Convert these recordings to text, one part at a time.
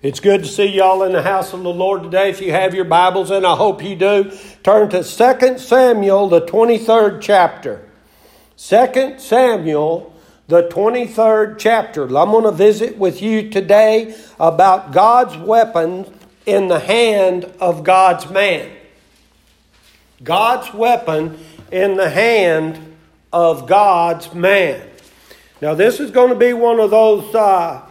It's good to see y'all in the house of the Lord today. If you have your Bibles, and I hope you do, turn to 2 Samuel, the 23rd chapter. 2 Samuel, the 23rd chapter. I'm going to visit with you today about God's weapon in the hand of God's man. God's weapon in the hand of God's man. Now, this is going to be one of those uh,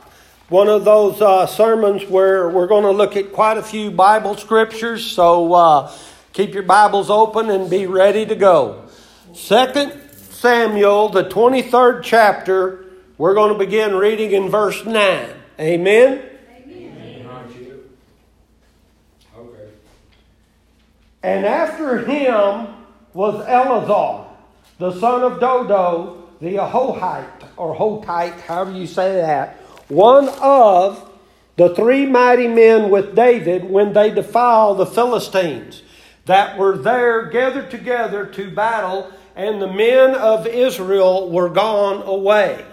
one of those uh, sermons where we're going to look at quite a few Bible scriptures. So uh, keep your Bibles open and be ready to go. Second Samuel, the twenty third chapter. We're going to begin reading in verse nine. Amen. Amen. And after him was Eleazar, the son of Dodo, the Ahohite, or Hotite, however you say that, one of the three mighty men with David when they defiled the Philistines that were there gathered together to battle, and the men of Israel were gone away.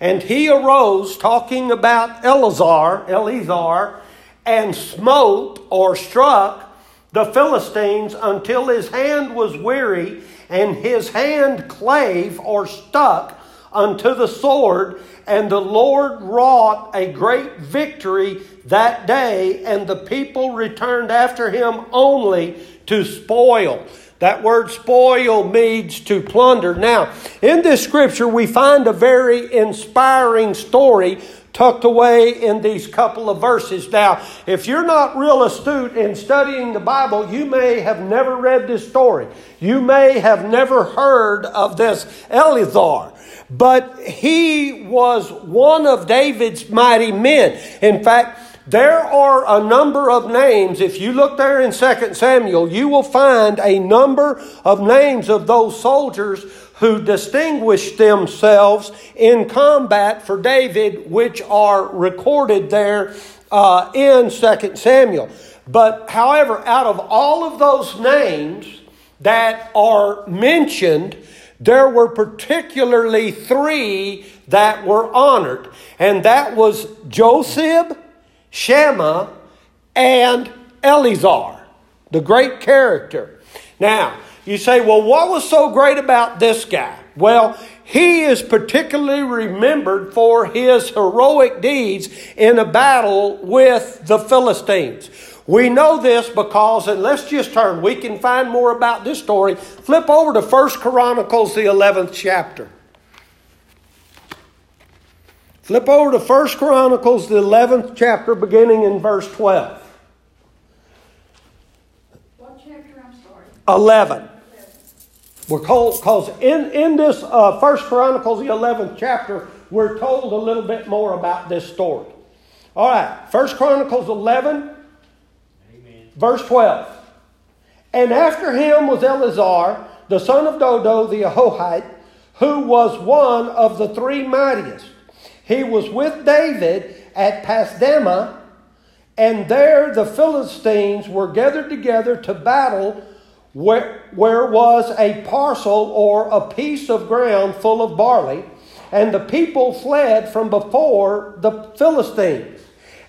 And he arose, talking about Eleazar, Eleazar, and smote or struck the Philistines until his hand was weary, and his hand clave or stuck unto the sword, and the Lord wrought a great victory that day, and the people returned after him only to spoil. That word spoil means to plunder. Now, in this scripture, we find a very inspiring story tucked away in these couple of verses. Now, if you're not real astute in studying the Bible, you may have never read this story. You may have never heard of this Eleazar. But he was one of David's mighty men. In fact, there are a number of names. If you look there in 2 Samuel, you will find a number of names of those soldiers who distinguished themselves in combat for David, which are recorded there uh, in 2 Samuel. But, however, out of all of those names that are mentioned, there were particularly three that were honored, and that was Joseph, Shammah, and Eleazar, the great character. Now, you say, well, what was so great about this guy? Well, he is particularly remembered for his heroic deeds in a battle with the Philistines. We know this because, and let's just turn, we can find more about this story. Flip over to First Chronicles, the 11th chapter. Flip over to First Chronicles, the 11th chapter, beginning in verse 12. What chapter? I'm sorry. 11. We're told, because in, in this uh, First Chronicles, the 11th chapter, we're told a little bit more about this story. All right, First Chronicles 11, Verse 12. And after him was Eleazar, the son of Dodo the Ahohite, who was one of the three mightiest. He was with David at Pasdamah, and there the Philistines were gathered together to battle where, where was a parcel or a piece of ground full of barley, and the people fled from before the Philistines.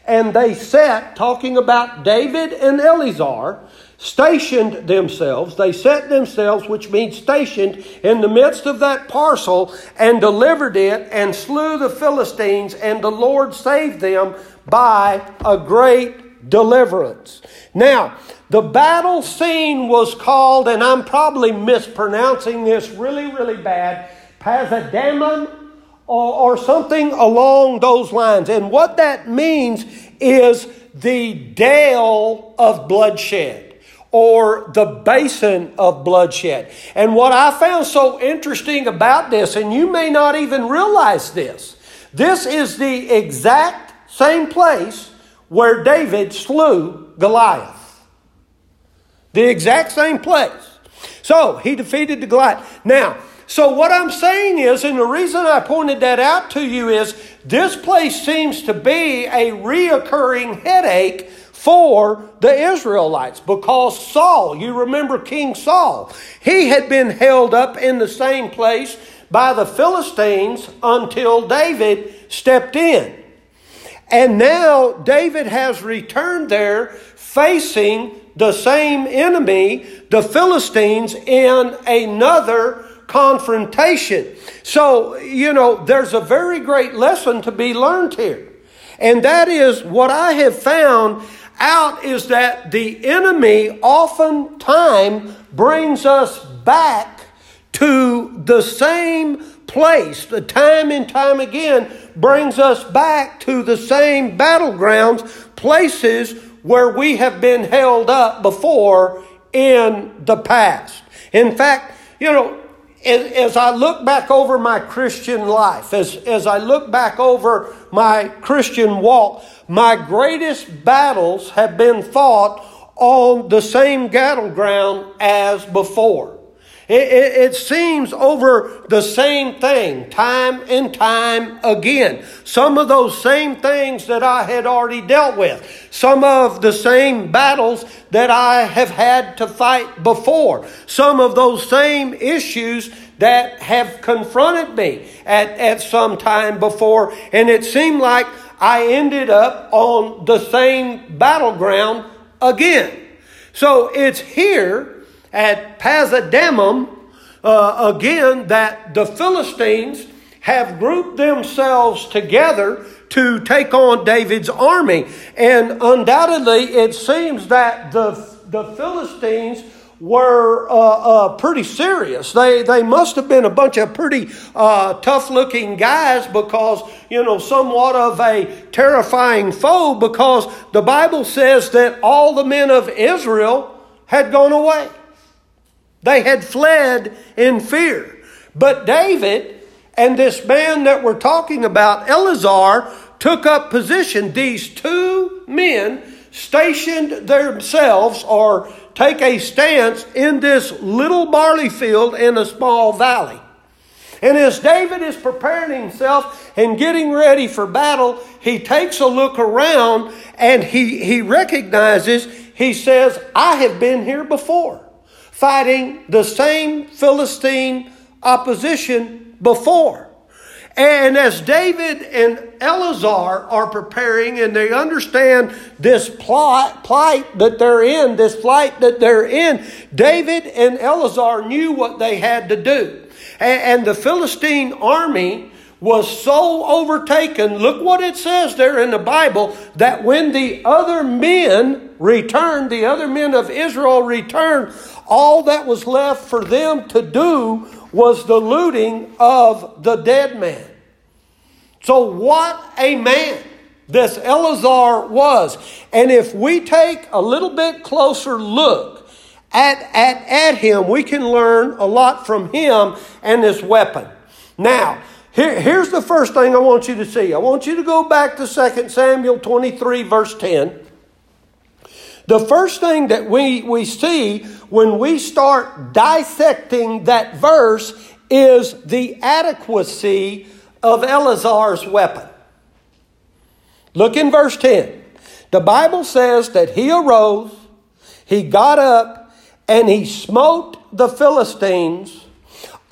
And they sat, talking about David and Eleazar, stationed themselves. They set themselves, which means stationed, in the midst of that parcel and delivered it and slew the Philistines, and the Lord saved them by a great deliverance. Now, the battle scene was called, and I'm probably mispronouncing this really, really bad, Pasadammon or, or something along those lines. And what that means is the dale of bloodshed or the basin of bloodshed. And what I found so interesting about this, and you may not even realize this, this is the exact same place where David slew Goliath. The exact same place. So he defeated the Goliath. Now, so, what I'm saying is, and the reason I pointed that out to you is this place seems to be a reoccurring headache for the Israelites because Saul, you remember King Saul, he had been held up in the same place by the Philistines until David stepped in. And now David has returned there facing the same enemy, the Philistines, in another confrontation. So, you know, there's a very great lesson to be learned here. And that is what I have found out is that the enemy oftentimes brings us back to the same place. The time and time again brings us back to the same battlegrounds, places where we have been held up before in the past. In fact, you know, as, I look back over my Christian life, as, as I look back over my Christian walk, my greatest battles have been fought on the same battleground as before. It, it, it, seems over the same thing time and time again. Some of those same things that I had already dealt with. Some of the same battles that I have had to fight before. Some of those same issues that have confronted me at, at some time before. And it seemed like I ended up on the same battleground again. So it's here at Pasdammim, uh, again, that the Philistines have grouped themselves together to take on David's army. And undoubtedly, it seems that the, the Philistines were uh, uh, pretty serious. They, they must have been a bunch of pretty uh, tough looking guys because, you know, somewhat of a terrifying foe because the Bible says that all the men of Israel had gone away. They had fled in fear. But David and this man that we're talking about, Eleazar, took up position. These two men stationed themselves or take a stance in this little barley field in a small valley. And as David is preparing himself and getting ready for battle, he takes a look around and he, he recognizes, he says, I have been here before fighting the same Philistine opposition before. And as David and Eleazar are preparing and they understand this plot, plight that they're in, this flight that they're in, David and Eleazar knew what they had to do. And, the Philistine army was so overtaken. Look what it says there in the Bible that when the other men returned, the other men of Israel returned, all that was left for them to do was the looting of the dead man. So, what a man this Eleazar was. And if we take a little bit closer look at, at, at him, we can learn a lot from him and this weapon. Now, here, here's the first thing I want you to see. I want you to go back to 2 Samuel 23, verse 10. The first thing that we, we see when we start dissecting that verse is the adequacy of Eleazar's weapon. Look in verse 10. The Bible says that he arose, he got up, and he smote the Philistines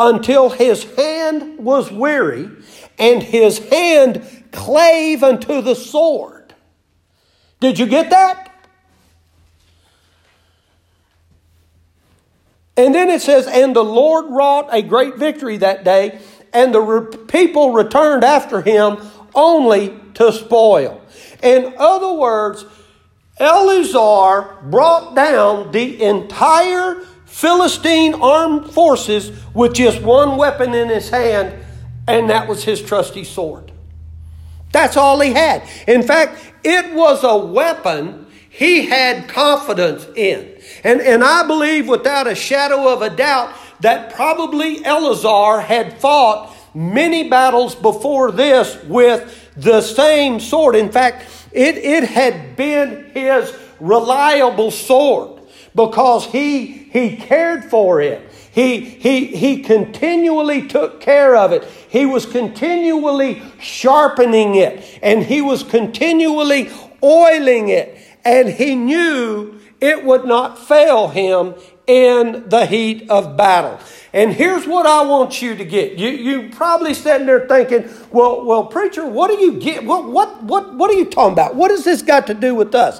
until his hand was weary and his hand clave unto the sword. Did you get that? And then it says, And the Lord wrought a great victory that day, and the re- people returned after him only to spoil. In other words, Eleazar brought down the entire Philistine armed forces with just one weapon in his hand, and that was his trusty sword. That's all he had. In fact, it was a weapon he had confidence in. And, and I believe without a shadow of a doubt that probably Eleazar had fought many battles before this with the same sword. In fact, it, it had been his reliable sword because he, he cared for it. He, he, he continually took care of it. He was continually sharpening it and he was continually oiling it. And he knew it would not fail him in the heat of battle. And here's what I want you to get. You you probably sitting there thinking, well, well, preacher, what do you get? What what what what are you talking about? What has this got to do with us?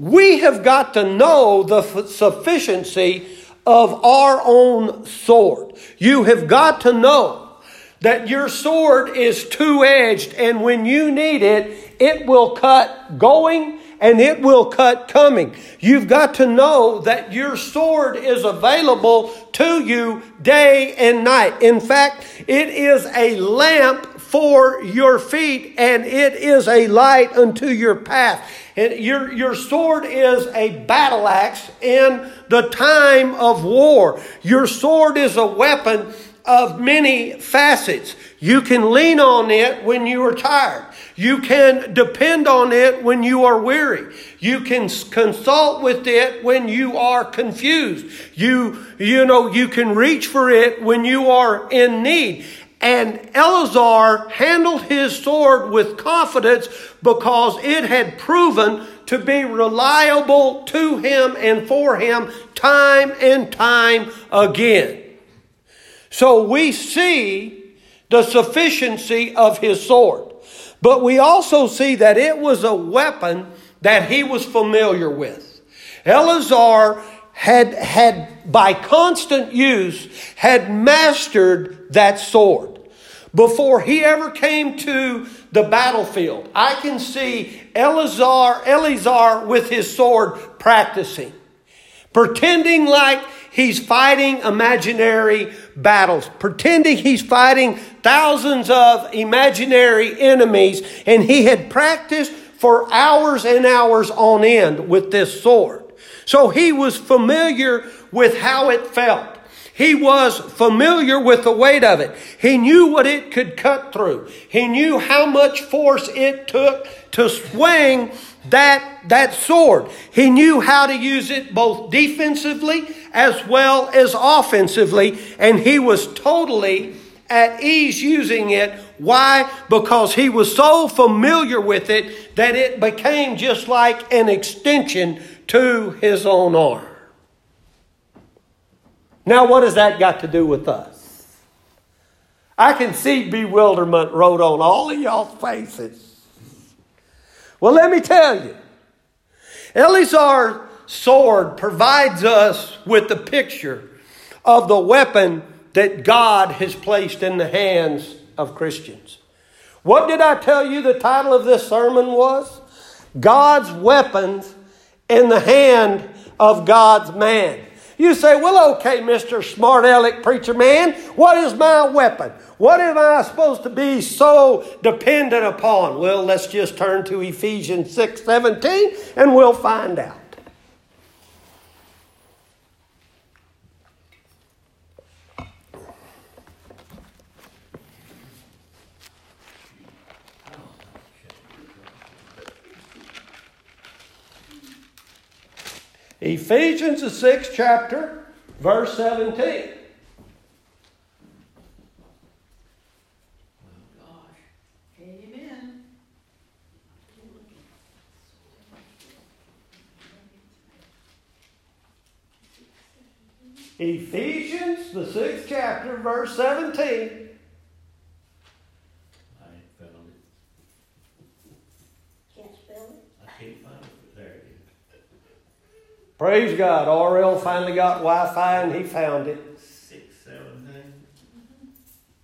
We have got to know the f- sufficiency of our own sword. You have got to know that your sword is two edged, and when you need it, it will cut going and it will cut coming. You've got to know that your sword is available to you day and night. In fact, it is a lamp for your feet and it is a light unto your path. And your, your sword is a battle axe in the time of war. Your sword is a weapon of many facets. You can lean on it when you are tired. You can depend on it when you are weary. You can consult with it when you are confused. You, you know, you can reach for it when you are in need. And Eleazar handled his sword with confidence because it had proven to be reliable to him and for him time and time again. So we see the sufficiency of his sword. But we also see that it was a weapon that he was familiar with. Eleazar had, had, by constant use, had mastered that sword. Before he ever came to the battlefield, I can see Eleazar, Eleazar with his sword practicing, pretending like he's fighting imaginary battles, pretending he's fighting thousands of imaginary enemies, and he had practiced for hours and hours on end with this sword. So he was familiar with how it felt. He was familiar with the weight of it. He knew what it could cut through. He knew how much force it took to swing that, that sword. He knew how to use it both defensively as well as offensively, and he was totally at ease using it. Why? Because he was so familiar with it that it became just like an extension to his own arm. Now, what has that got to do with us? I can see bewilderment wrote on all of y'all's faces. Well, let me tell you. Eleazar's sword provides us with the picture of the weapon that God has placed in the hands of Christians. What did I tell you the title of this sermon was? God's weapons in the hand of God's man. You say, well, okay, Mr. Smart Aleck Preacher Man, what is my weapon? What am I supposed to be so dependent upon? Well, let's just turn to Ephesians 6 17 and we'll find out. Ephesians, the sixth chapter, verse 17. Ephesians, the sixth chapter, verse 17. Praise God. RL finally got Wi Fi and he found it. Six, seventeen.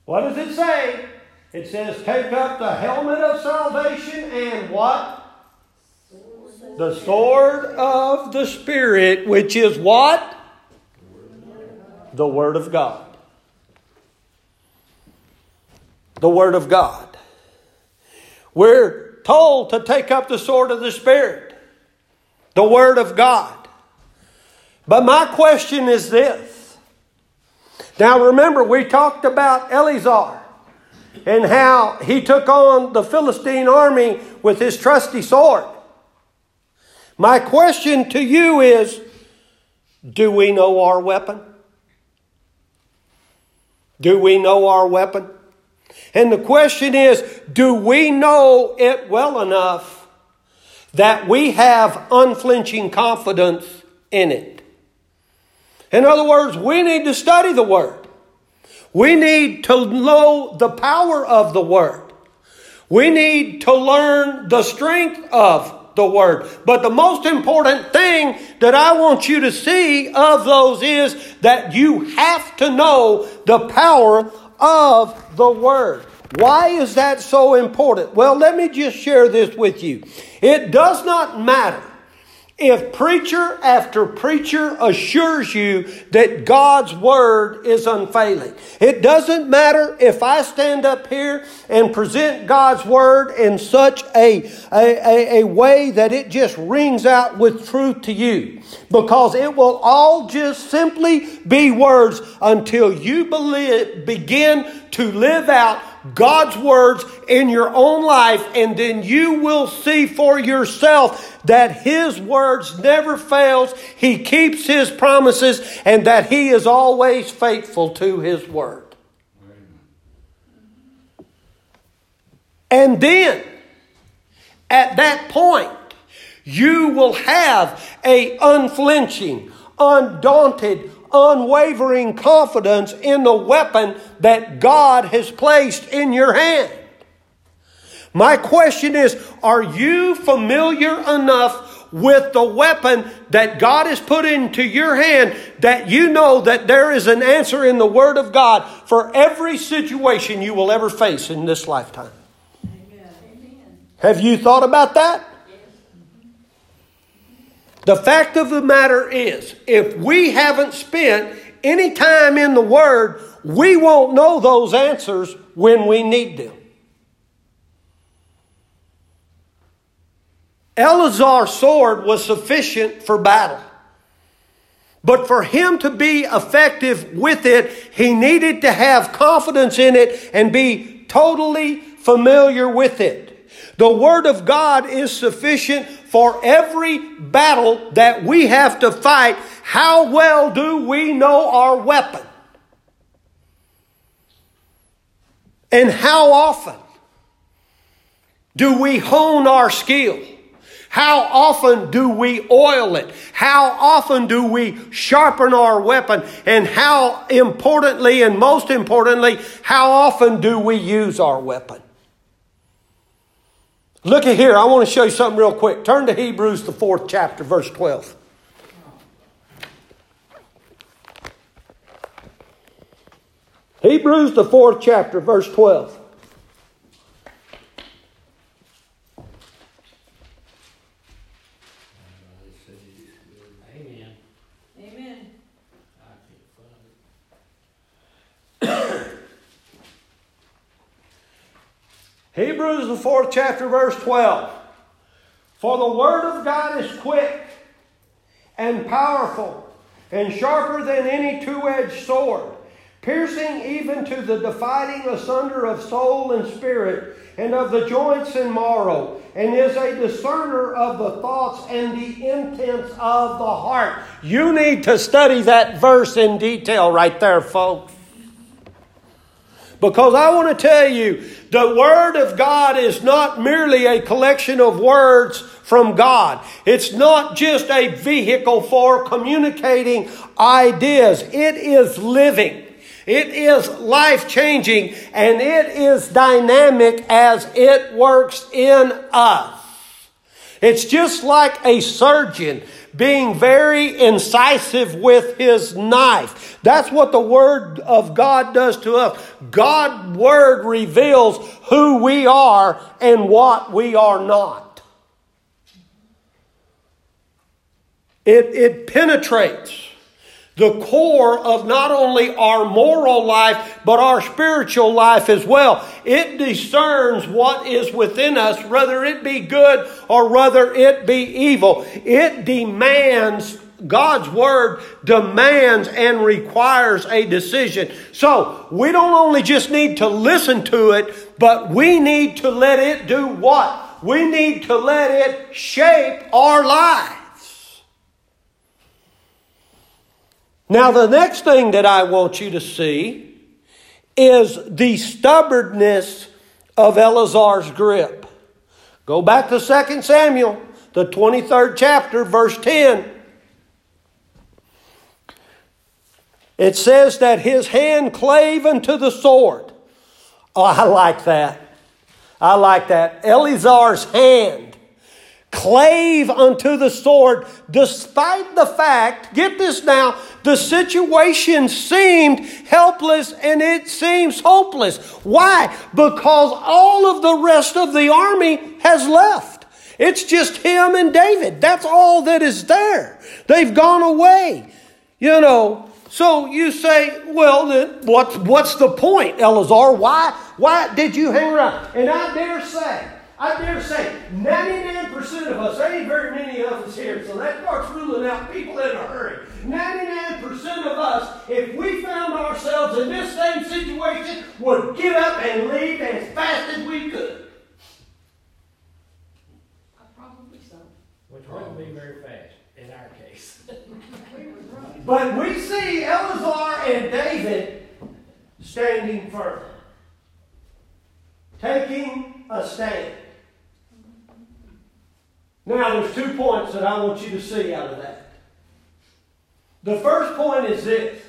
What does it say? It says, Take up the helmet of salvation and what? The sword of the Spirit, which is what? The Word of God. The Word of God. We're told to take up the sword of the Spirit, the Word of God. But my question is this. Now remember, we talked about Eleazar and how he took on the Philistine army with his trusty sword. My question to you is do we know our weapon? Do we know our weapon? And the question is do we know it well enough that we have unflinching confidence in it? In other words, we need to study the Word. We need to know the power of the Word. We need to learn the strength of the Word. But the most important thing that I want you to see of those is that you have to know the power of the Word. Why is that so important? Well, let me just share this with you. It does not matter if preacher after preacher assures you that God's word is unfailing, it doesn't matter if I stand up here and present God's word in such a, a, a, a, way that it just rings out with truth to you, because it will all just simply be words until you believe, begin to live out God's words in your own life, and then you will see for yourself that His words never fails. He keeps His promises, and that He is always faithful to His word. And then, at that point, you will have a unflinching, undaunted, unwavering confidence in the weapon that God has placed in your hand. My question is Are you familiar enough with the weapon that God has put into your hand that you know that there is an answer in the Word of God for every situation you will ever face in this lifetime? Amen. Have you thought about that? The fact of the matter is, if we haven't spent any time in the Word, we won't know those answers when we need them. Eleazar's sword was sufficient for battle. But for him to be effective with it, he needed to have confidence in it and be totally familiar with it. The Word of God is sufficient for every battle that we have to fight, how well do we know our weapon? And how often do we hone our skill? How often do we oil it? How often do we sharpen our weapon? And how importantly, and most importantly, how often do we use our weapon? Look at here. I want to show you something real quick. Turn to Hebrews, the fourth chapter, verse 12. Hebrews, the fourth chapter, verse 12. Hebrews, the fourth chapter, verse 12. For the word of God is quick and powerful and sharper than any two edged sword, piercing even to the dividing asunder of soul and spirit and of the joints and marrow, and is a discerner of the thoughts and the intents of the heart. You need to study that verse in detail right there, folks. Because I want to tell you, the Word of God is not merely a collection of words from God. It's not just a vehicle for communicating ideas. It is living. It is life changing and it is dynamic as it works in us. It's just like a surgeon being very incisive with his knife. That's what the Word of God does to us. God's Word reveals who we are and what we are not. It, it penetrates the core of not only our moral life, but our spiritual life as well. It discerns what is within us, whether it be good or whether it be evil. It demands God's word demands and requires a decision. So, we don't only just need to listen to it, but we need to let it do what? We need to let it shape our lives. Now, the next thing that I want you to see is the stubbornness of Eleazar's grip. Go back to 2 Samuel, the 23rd chapter, verse 10. It says that his hand clave unto the sword. Oh, I like that. I like that. Eleazar's hand clave unto the sword, despite the fact, get this now, the situation seemed helpless and it seems hopeless. Why? Because all of the rest of the army has left. It's just him and David. That's all that is there. They've gone away. You know, so you say, well, then what's, what's the point, Eleazar? Why, why did you hang around? And I dare say, I dare say, 99% of us, there ain't very many of us here, so that starts ruling out people in a hurry. 99% of us, if we found ourselves in this same situation, would get up and leave as fast as we could. I probably so. Which wouldn't be very fast in our case. We would run. But we see Eleazar and David standing firm, taking a stand. Now, there's two points that I want you to see out of that. The first point is this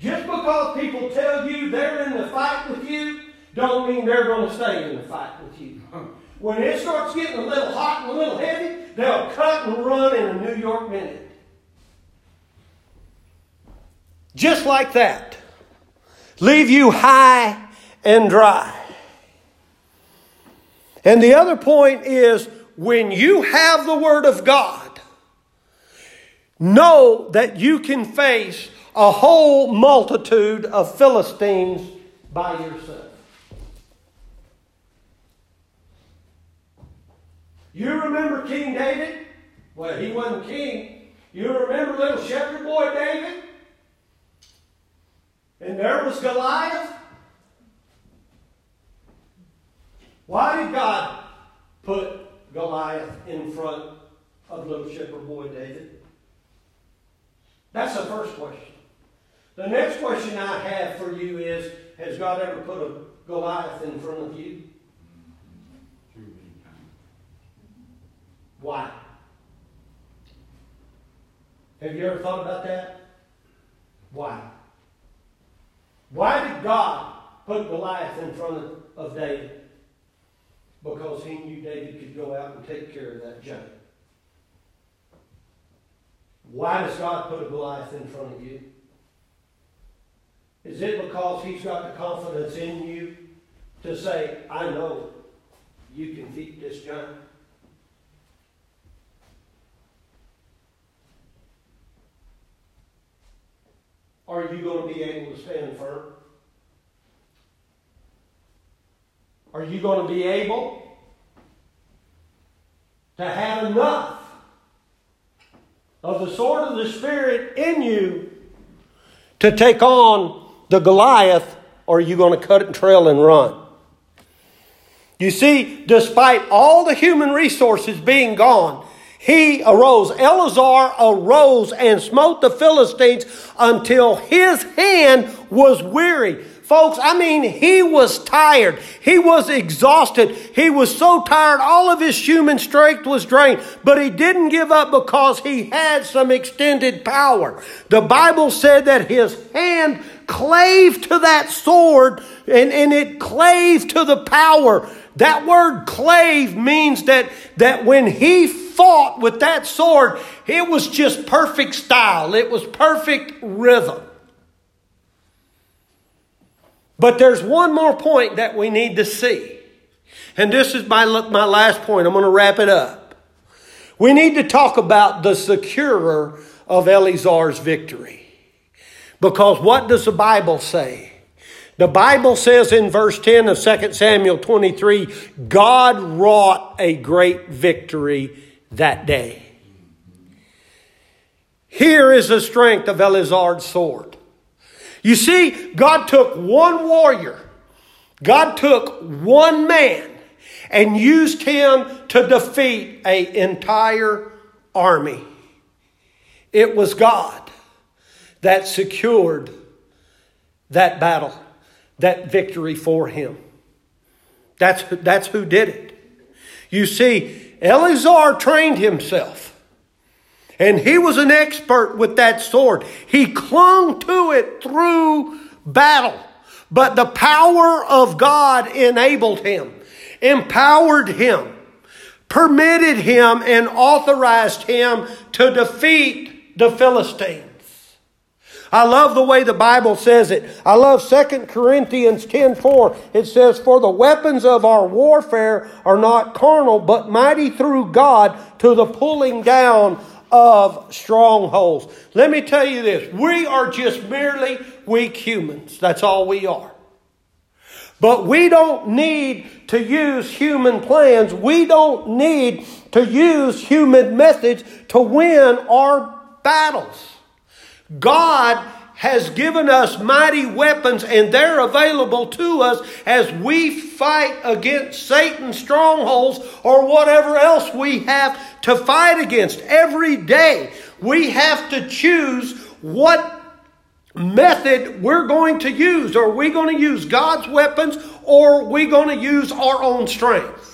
just because people tell you they're in the fight with you, don't mean they're going to stay in the fight with you. When it starts getting a little hot and a little heavy, they'll cut and run in a New York minute. Just like that. Leave you high and dry. And the other point is when you have the Word of God, know that you can face a whole multitude of Philistines by yourself. You remember King David? Well, he wasn't king. You remember little shepherd boy David? And there was Goliath. Why did God put Goliath in front of little shepherd boy David? That's the first question. The next question I have for you is Has God ever put a Goliath in front of you? Why? Have you ever thought about that? Why? Why did God put Goliath in front of, of David? Because he knew David could go out and take care of that giant. Why does God put a Goliath in front of you? Is it because he's got the confidence in you to say, I know you can beat this giant? Are you going to be able to stand firm? Are you going to be able to have enough of the sword of the Spirit in you to take on the Goliath, or are you going to cut it and trail and run? You see, despite all the human resources being gone, he arose. Eleazar arose and smote the Philistines until his hand was weary. Folks, I mean, he was tired. He was exhausted. He was so tired, all of his human strength was drained. But he didn't give up because he had some extended power. The Bible said that his hand clave to that sword and, and it clave to the power. That word clave means that, that when he fought with that sword, it was just perfect style. It was perfect rhythm. But there's one more point that we need to see. And this is my, my last point. I'm going to wrap it up. We need to talk about the securer of Eleazar's victory. Because what does the Bible say? The Bible says in verse 10 of 2 Samuel 23 God wrought a great victory that day. Here is the strength of Eleazar's sword. You see, God took one warrior, God took one man, and used him to defeat an entire army. It was God that secured that battle, that victory for him. That's, that's who did it. You see, Eleazar trained himself. And he was an expert with that sword. He clung to it through battle. But the power of God enabled him, empowered him, permitted him, and authorized him to defeat the Philistines. I love the way the Bible says it. I love 2 Corinthians 10:4. It says, "For the weapons of our warfare are not carnal, but mighty through God to the pulling down of strongholds." Let me tell you this. We are just merely weak humans. That's all we are. But we don't need to use human plans. We don't need to use human methods to win our battles. God has given us mighty weapons and they're available to us as we fight against Satan's strongholds or whatever else we have to fight against. Every day we have to choose what method we're going to use. Are we going to use God's weapons or are we going to use our own strength?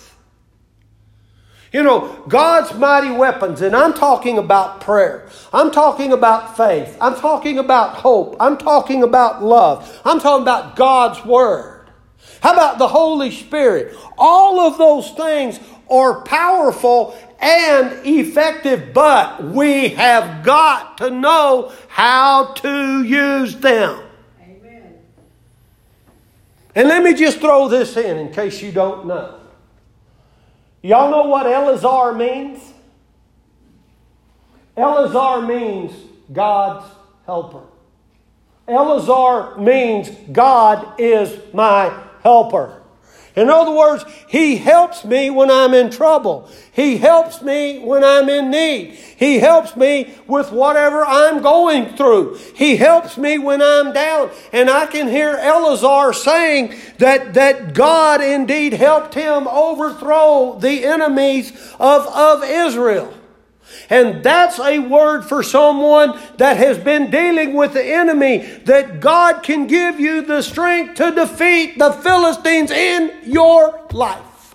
You know, God's mighty weapons, and I'm talking about prayer. I'm talking about faith. I'm talking about hope. I'm talking about love. I'm talking about God's Word. How about the Holy Spirit? All of those things are powerful and effective, but we have got to know how to use them. Amen. And let me just throw this in in case you don't know. Y'all know what Eleazar means? Eleazar means God's helper. Eleazar means God is my helper. In other words, He helps me when I'm in trouble. He helps me when I'm in need. He helps me with whatever I'm going through. He helps me when I'm down. And I can hear Eleazar saying that, that God indeed helped him overthrow the enemies of, of Israel. And that's a word for someone that has been dealing with the enemy that God can give you the strength to defeat the Philistines in your life.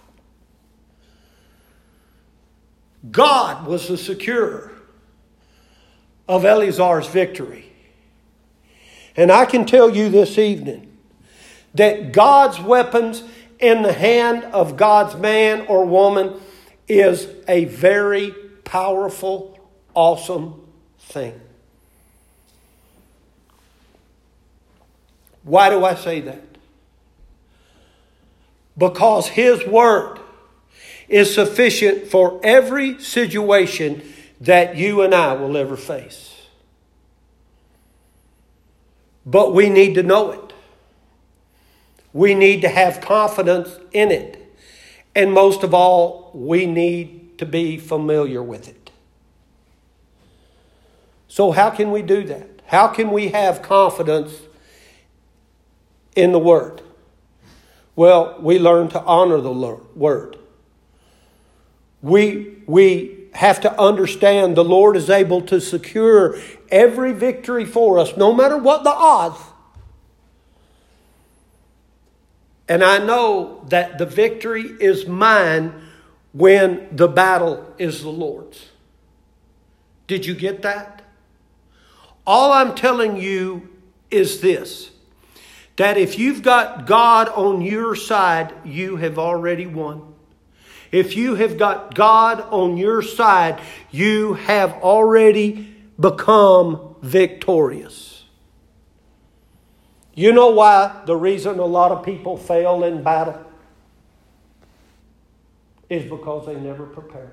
God was the securer of Eleazar's victory. And I can tell you this evening that God's weapons in the hand of God's man or woman is a very powerful, awesome thing. Why do I say that? Because His Word is sufficient for every situation that you and I will ever face. But we need to know it. We need to have confidence in it. And most of all, we need to be familiar with it. So, how can we do that? How can we have confidence in the Word? Well, we learn to honor the Word. We, we have to understand the Lord is able to secure every victory for us, no matter what the odds. And I know that the victory is mine when the battle is the Lord's. Did you get that? All I'm telling you is this that if you've got God on your side, you have already won. If you have got God on your side, you have already become victorious. You know why the reason a lot of people fail in battle? Is because they never prepare.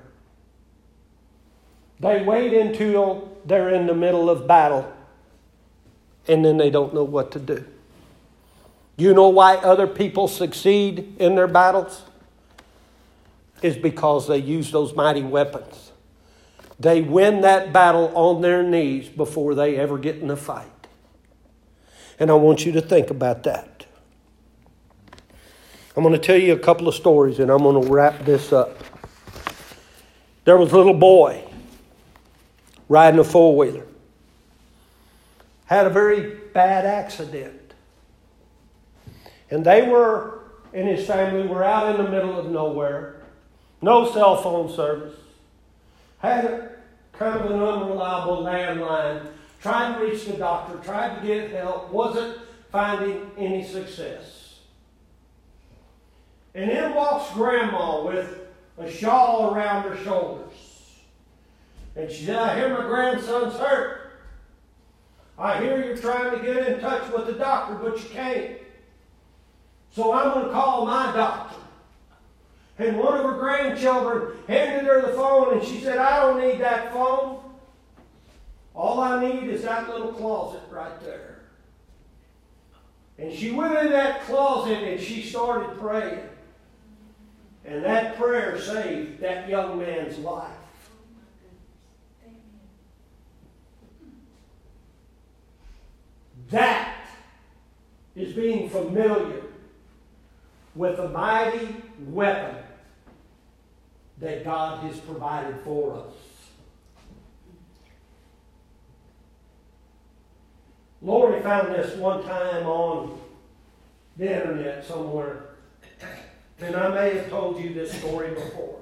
They wait until they're in the middle of battle and then they don't know what to do. You know why other people succeed in their battles? Is because they use those mighty weapons. They win that battle on their knees before they ever get in a fight. And I want you to think about that. I'm going to tell you a couple of stories and I'm going to wrap this up. There was a little boy riding a four wheeler, had a very bad accident. And they were, and his family were out in the middle of nowhere, no cell phone service, had kind of an unreliable landline, tried to reach the doctor, tried to get help, wasn't finding any success. And in walks Grandma with a shawl around her shoulders. And she said, I hear my grandson's hurt. I hear you're trying to get in touch with the doctor, but you can't. So I'm going to call my doctor. And one of her grandchildren handed her the phone, and she said, I don't need that phone. All I need is that little closet right there. And she went in that closet and she started praying. And that prayer saved that young man's life. That is being familiar with the mighty weapon that God has provided for us. Lori found this one time on the internet somewhere, and I may have told you this story before.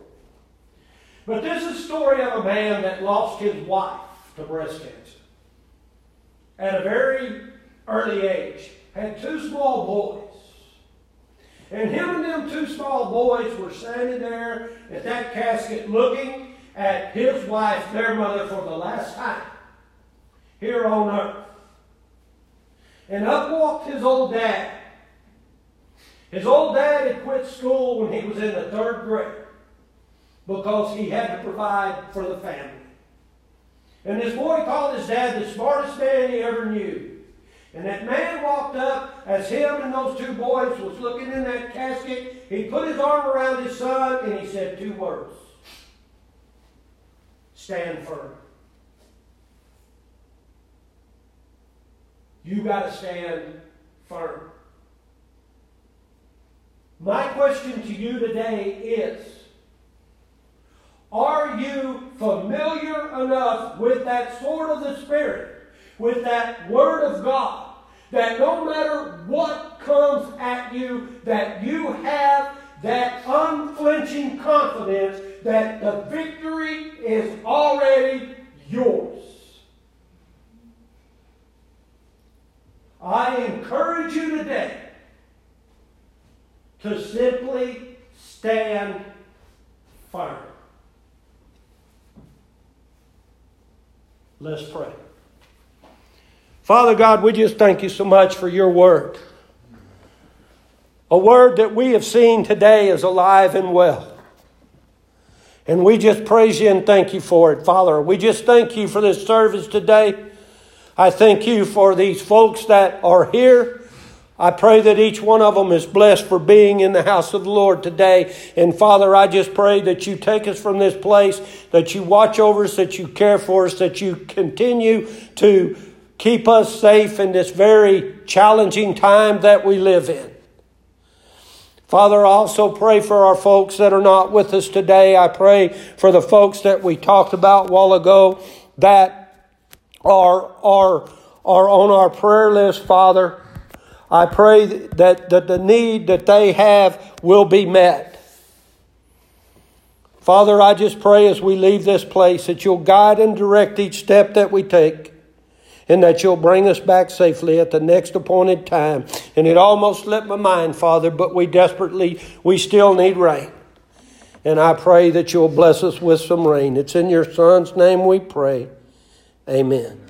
But this is a story of a man that lost his wife to breast cancer at a very early age, had two small boys. And him and them two small boys were standing there at that casket looking at his wife, their mother, for the last time here on earth. And up walked his old dad. His old dad had quit school when he was in the third grade because he had to provide for the family. And this boy called his dad the smartest man he ever knew. And that man walked up as him and those two boys was looking in that casket. He put his arm around his son and he said two words. Stand firm. You got to stand firm. My question to you today is Are you familiar enough with that sword of the Spirit? with that Word of God that no matter what comes at you, that you have that unflinching confidence that the victory is already yours. I encourage you today to simply stand firm. Let's pray. Father God, we just thank you so much for your word. A word that we have seen today is alive and well. And we just praise you and thank you for it, Father. We just thank you for this service today. I thank you for these folks that are here. I pray that each one of them is blessed for being in the house of the Lord today. And Father, I just pray that you take us from this place, that you watch over us, that you care for us, that you continue to keep us safe in this very challenging time that we live in. Father, I also pray for our folks that are not with us today. I pray for the folks that we talked about a while ago that are, are, are on our prayer list, Father. I pray that, that the need that they have will be met. Father, I just pray as we leave this place that you'll guide and direct each step that we take and that you'll bring us back safely at the next appointed time. And it almost slipped my mind, Father, but we desperately, we still need rain. And I pray that you'll bless us with some rain. It's in your Son's name we pray. Amen.